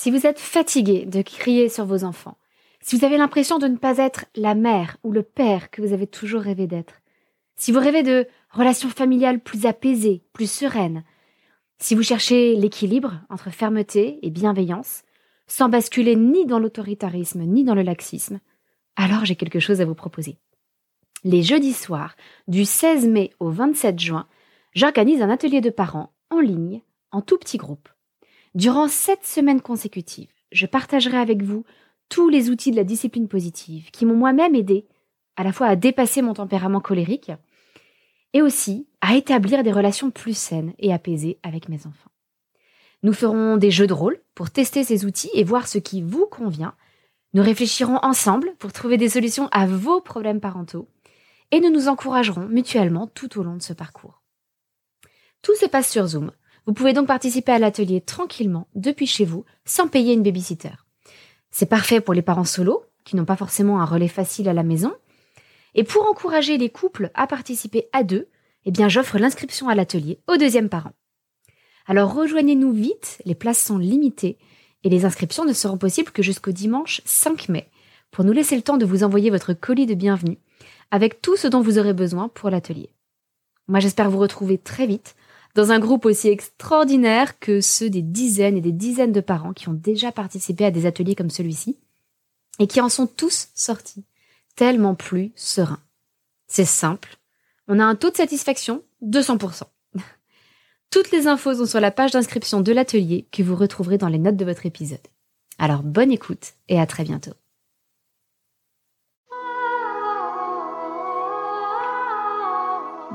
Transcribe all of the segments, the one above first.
Si vous êtes fatigué de crier sur vos enfants, si vous avez l'impression de ne pas être la mère ou le père que vous avez toujours rêvé d'être, si vous rêvez de relations familiales plus apaisées, plus sereines, si vous cherchez l'équilibre entre fermeté et bienveillance, sans basculer ni dans l'autoritarisme ni dans le laxisme, alors j'ai quelque chose à vous proposer. Les jeudis soirs, du 16 mai au 27 juin, j'organise un atelier de parents en ligne, en tout petit groupe. Durant sept semaines consécutives, je partagerai avec vous tous les outils de la discipline positive qui m'ont moi-même aidé à la fois à dépasser mon tempérament colérique et aussi à établir des relations plus saines et apaisées avec mes enfants. Nous ferons des jeux de rôle pour tester ces outils et voir ce qui vous convient. Nous réfléchirons ensemble pour trouver des solutions à vos problèmes parentaux et nous nous encouragerons mutuellement tout au long de ce parcours. Tout se passe sur Zoom. Vous pouvez donc participer à l'atelier tranquillement depuis chez vous sans payer une babysitter. C'est parfait pour les parents solos qui n'ont pas forcément un relais facile à la maison. Et pour encourager les couples à participer à deux, eh bien j'offre l'inscription à l'atelier au deuxième parent. Alors rejoignez-nous vite, les places sont limitées et les inscriptions ne seront possibles que jusqu'au dimanche 5 mai pour nous laisser le temps de vous envoyer votre colis de bienvenue avec tout ce dont vous aurez besoin pour l'atelier. Moi j'espère vous retrouver très vite dans un groupe aussi extraordinaire que ceux des dizaines et des dizaines de parents qui ont déjà participé à des ateliers comme celui-ci et qui en sont tous sortis tellement plus sereins. C'est simple, on a un taux de satisfaction de 100%. Toutes les infos sont sur la page d'inscription de l'atelier que vous retrouverez dans les notes de votre épisode. Alors bonne écoute et à très bientôt.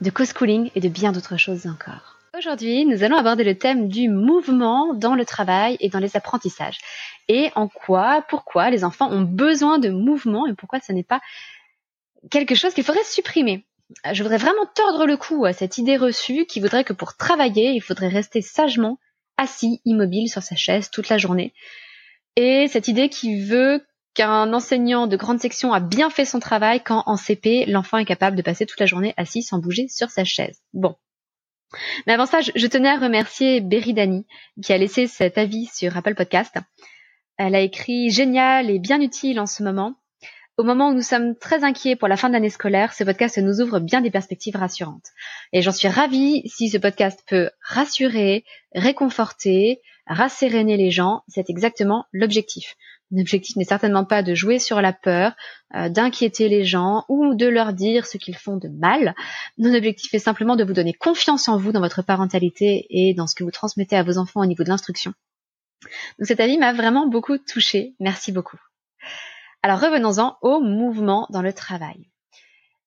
de co-schooling et de bien d'autres choses encore. Aujourd'hui, nous allons aborder le thème du mouvement dans le travail et dans les apprentissages. Et en quoi, pourquoi les enfants ont besoin de mouvement et pourquoi ce n'est pas quelque chose qu'il faudrait supprimer. Je voudrais vraiment tordre le cou à cette idée reçue qui voudrait que pour travailler, il faudrait rester sagement assis, immobile sur sa chaise toute la journée. Et cette idée qui veut qu'un enseignant de grande section a bien fait son travail quand en CP, l'enfant est capable de passer toute la journée assis sans bouger sur sa chaise. Bon. Mais avant ça, je, tenais à remercier Berry Dani qui a laissé cet avis sur Apple Podcast. Elle a écrit génial et bien utile en ce moment. Au moment où nous sommes très inquiets pour la fin de l'année scolaire, ce podcast nous ouvre bien des perspectives rassurantes. Et j'en suis ravie si ce podcast peut rassurer, réconforter, rasséréner les gens. C'est exactement l'objectif. L'objectif n'est certainement pas de jouer sur la peur, euh, d'inquiéter les gens ou de leur dire ce qu'ils font de mal. Mon objectif est simplement de vous donner confiance en vous, dans votre parentalité et dans ce que vous transmettez à vos enfants au niveau de l'instruction. Donc cet avis m'a vraiment beaucoup touchée. Merci beaucoup. Alors revenons-en au mouvement dans le travail.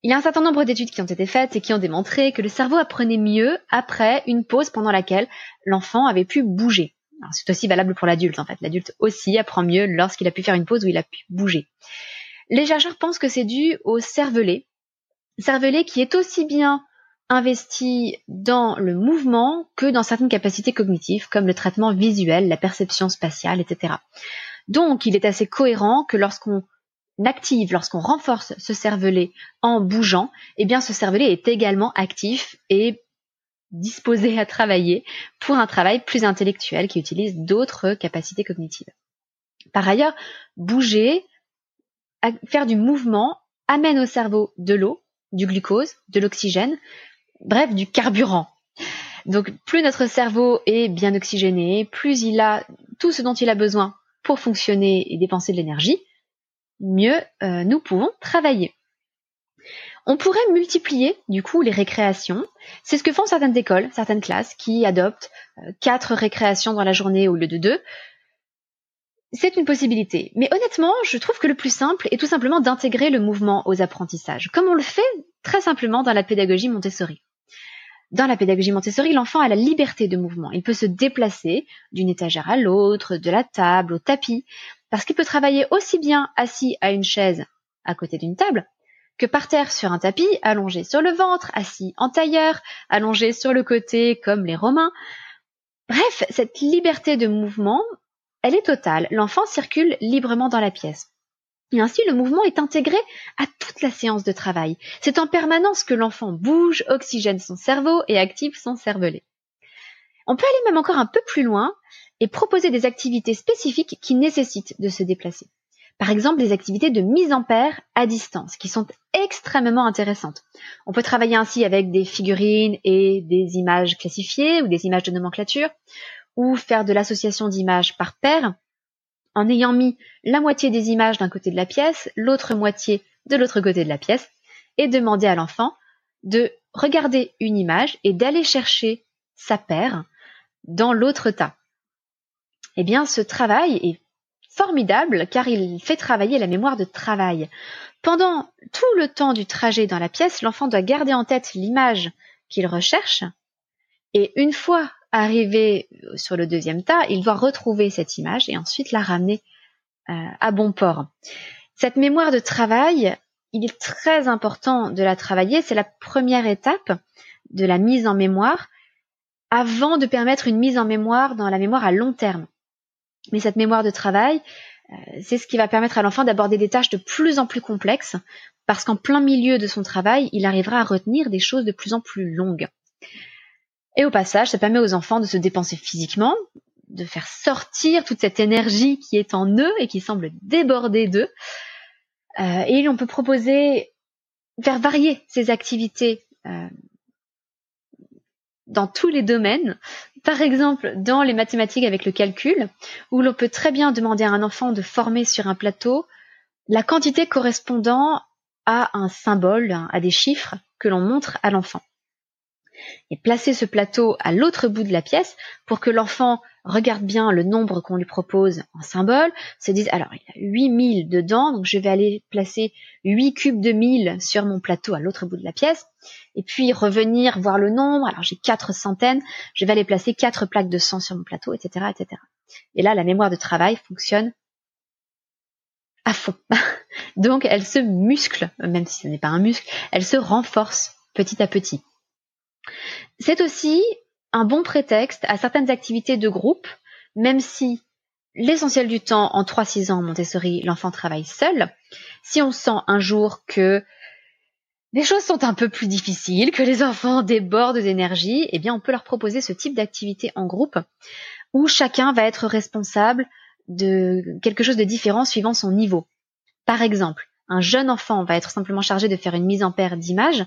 Il y a un certain nombre d'études qui ont été faites et qui ont démontré que le cerveau apprenait mieux après une pause pendant laquelle l'enfant avait pu bouger. C'est aussi valable pour l'adulte en fait. L'adulte aussi apprend mieux lorsqu'il a pu faire une pause où il a pu bouger. Les chercheurs pensent que c'est dû au cervelet. Cervelet qui est aussi bien investi dans le mouvement que dans certaines capacités cognitives comme le traitement visuel, la perception spatiale, etc. Donc, il est assez cohérent que lorsqu'on active, lorsqu'on renforce ce cervelet en bougeant, eh bien, ce cervelet est également actif et disposé à travailler pour un travail plus intellectuel qui utilise d'autres capacités cognitives. Par ailleurs, bouger, faire du mouvement amène au cerveau de l'eau, du glucose, de l'oxygène, bref, du carburant. Donc plus notre cerveau est bien oxygéné, plus il a tout ce dont il a besoin pour fonctionner et dépenser de l'énergie, mieux euh, nous pouvons travailler. On pourrait multiplier du coup les récréations. C'est ce que font certaines écoles, certaines classes qui adoptent euh, quatre récréations dans la journée au lieu de deux. C'est une possibilité. Mais honnêtement, je trouve que le plus simple est tout simplement d'intégrer le mouvement aux apprentissages, comme on le fait très simplement dans la pédagogie Montessori. Dans la pédagogie Montessori, l'enfant a la liberté de mouvement. Il peut se déplacer d'une étagère à l'autre, de la table au tapis, parce qu'il peut travailler aussi bien assis à une chaise à côté d'une table, que par terre sur un tapis, allongé sur le ventre, assis en tailleur, allongé sur le côté comme les Romains. Bref, cette liberté de mouvement, elle est totale. L'enfant circule librement dans la pièce. Et ainsi, le mouvement est intégré à toute la séance de travail. C'est en permanence que l'enfant bouge, oxygène son cerveau et active son cervelet. On peut aller même encore un peu plus loin et proposer des activités spécifiques qui nécessitent de se déplacer. Par exemple, des activités de mise en paire à distance, qui sont extrêmement intéressantes. On peut travailler ainsi avec des figurines et des images classifiées ou des images de nomenclature, ou faire de l'association d'images par paire, en ayant mis la moitié des images d'un côté de la pièce, l'autre moitié de l'autre côté de la pièce, et demander à l'enfant de regarder une image et d'aller chercher sa paire dans l'autre tas. Eh bien, ce travail est formidable car il fait travailler la mémoire de travail. Pendant tout le temps du trajet dans la pièce, l'enfant doit garder en tête l'image qu'il recherche et une fois arrivé sur le deuxième tas, il doit retrouver cette image et ensuite la ramener euh, à bon port. Cette mémoire de travail, il est très important de la travailler. C'est la première étape de la mise en mémoire avant de permettre une mise en mémoire dans la mémoire à long terme. Mais cette mémoire de travail, euh, c'est ce qui va permettre à l'enfant d'aborder des tâches de plus en plus complexes parce qu'en plein milieu de son travail, il arrivera à retenir des choses de plus en plus longues. Et au passage, ça permet aux enfants de se dépenser physiquement, de faire sortir toute cette énergie qui est en eux et qui semble déborder d'eux. Euh, et on peut proposer, faire varier ces activités euh, dans tous les domaines. Par exemple, dans les mathématiques avec le calcul, où l'on peut très bien demander à un enfant de former sur un plateau la quantité correspondant à un symbole, à des chiffres que l'on montre à l'enfant et placer ce plateau à l'autre bout de la pièce pour que l'enfant regarde bien le nombre qu'on lui propose en symbole, se dise alors il y a 8000 dedans, donc je vais aller placer 8 cubes de 1000 sur mon plateau à l'autre bout de la pièce, et puis revenir voir le nombre, alors j'ai quatre centaines, je vais aller placer quatre plaques de sang sur mon plateau, etc., etc. Et là, la mémoire de travail fonctionne à fond. donc elle se muscle, même si ce n'est pas un muscle, elle se renforce petit à petit. C'est aussi un bon prétexte à certaines activités de groupe, même si l'essentiel du temps, en 3-6 ans Montessori, l'enfant travaille seul. Si on sent un jour que les choses sont un peu plus difficiles, que les enfants débordent d'énergie, eh bien, on peut leur proposer ce type d'activité en groupe où chacun va être responsable de quelque chose de différent suivant son niveau. Par exemple, un jeune enfant va être simplement chargé de faire une mise en paire d'images,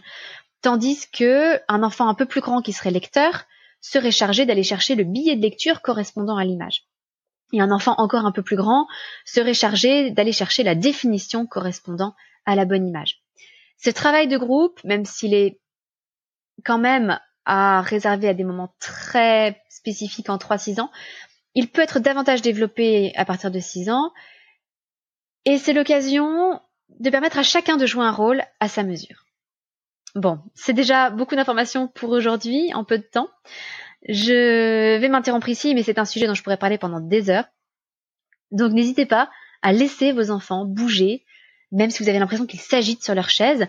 tandis que un enfant un peu plus grand qui serait lecteur serait chargé d'aller chercher le billet de lecture correspondant à l'image. Et un enfant encore un peu plus grand serait chargé d'aller chercher la définition correspondant à la bonne image. Ce travail de groupe, même s'il est quand même à réserver à des moments très spécifiques en 3-6 ans, il peut être davantage développé à partir de 6 ans. Et c'est l'occasion de permettre à chacun de jouer un rôle à sa mesure. Bon, c'est déjà beaucoup d'informations pour aujourd'hui en peu de temps. Je vais m'interrompre ici, mais c'est un sujet dont je pourrais parler pendant des heures. Donc n'hésitez pas à laisser vos enfants bouger, même si vous avez l'impression qu'ils s'agitent sur leur chaise.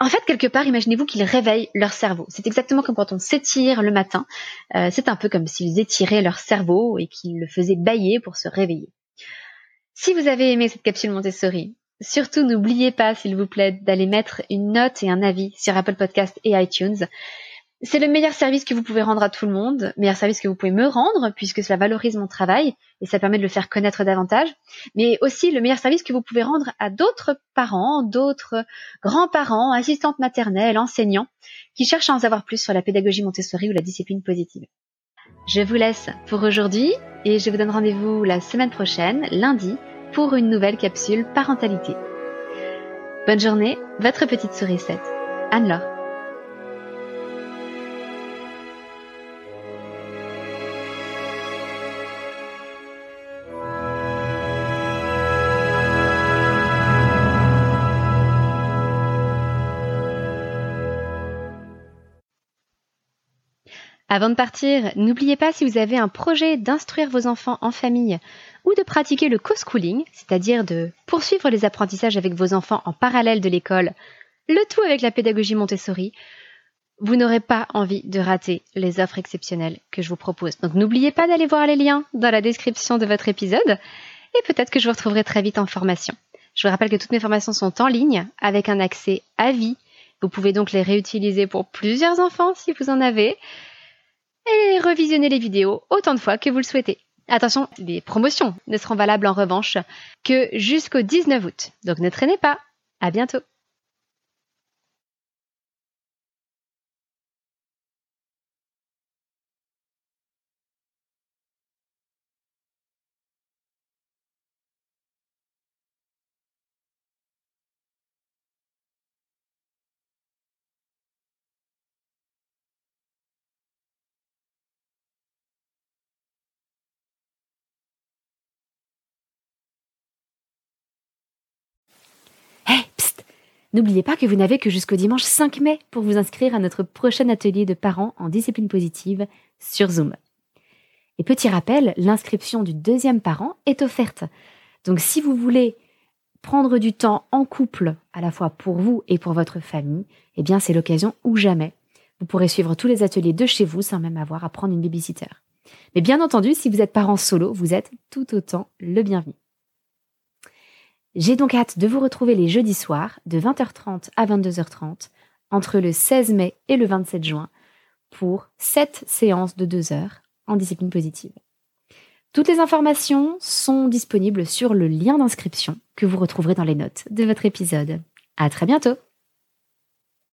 En fait, quelque part, imaginez-vous qu'ils réveillent leur cerveau. C'est exactement comme quand on s'étire le matin. Euh, c'est un peu comme s'ils étiraient leur cerveau et qu'ils le faisaient bailler pour se réveiller. Si vous avez aimé cette capsule Montessori, Surtout, n'oubliez pas, s'il vous plaît, d'aller mettre une note et un avis sur Apple Podcast et iTunes. C'est le meilleur service que vous pouvez rendre à tout le monde, meilleur service que vous pouvez me rendre, puisque cela valorise mon travail et ça permet de le faire connaître davantage, mais aussi le meilleur service que vous pouvez rendre à d'autres parents, d'autres grands-parents, assistantes maternelles, enseignants, qui cherchent à en savoir plus sur la pédagogie Montessori ou la discipline positive. Je vous laisse pour aujourd'hui et je vous donne rendez-vous la semaine prochaine, lundi, pour une nouvelle capsule parentalité. Bonne journée, votre petite sourisette, Anne-Laure. Avant de partir, n'oubliez pas si vous avez un projet d'instruire vos enfants en famille ou de pratiquer le co-schooling, c'est-à-dire de poursuivre les apprentissages avec vos enfants en parallèle de l'école, le tout avec la pédagogie Montessori, vous n'aurez pas envie de rater les offres exceptionnelles que je vous propose. Donc n'oubliez pas d'aller voir les liens dans la description de votre épisode et peut-être que je vous retrouverai très vite en formation. Je vous rappelle que toutes mes formations sont en ligne avec un accès à vie. Vous pouvez donc les réutiliser pour plusieurs enfants si vous en avez et revisionner les vidéos autant de fois que vous le souhaitez. Attention, les promotions ne seront valables en revanche que jusqu'au 19 août. Donc ne traînez pas. À bientôt. N'oubliez pas que vous n'avez que jusqu'au dimanche 5 mai pour vous inscrire à notre prochain atelier de parents en discipline positive sur Zoom. Et petit rappel, l'inscription du deuxième parent est offerte. Donc si vous voulez prendre du temps en couple, à la fois pour vous et pour votre famille, eh bien c'est l'occasion ou jamais. Vous pourrez suivre tous les ateliers de chez vous sans même avoir à prendre une babysitter. Mais bien entendu, si vous êtes parent solo, vous êtes tout autant le bienvenu. J'ai donc hâte de vous retrouver les jeudis soirs de 20h30 à 22h30 entre le 16 mai et le 27 juin pour 7 séances de 2 heures en discipline positive. Toutes les informations sont disponibles sur le lien d'inscription que vous retrouverez dans les notes de votre épisode. À très bientôt!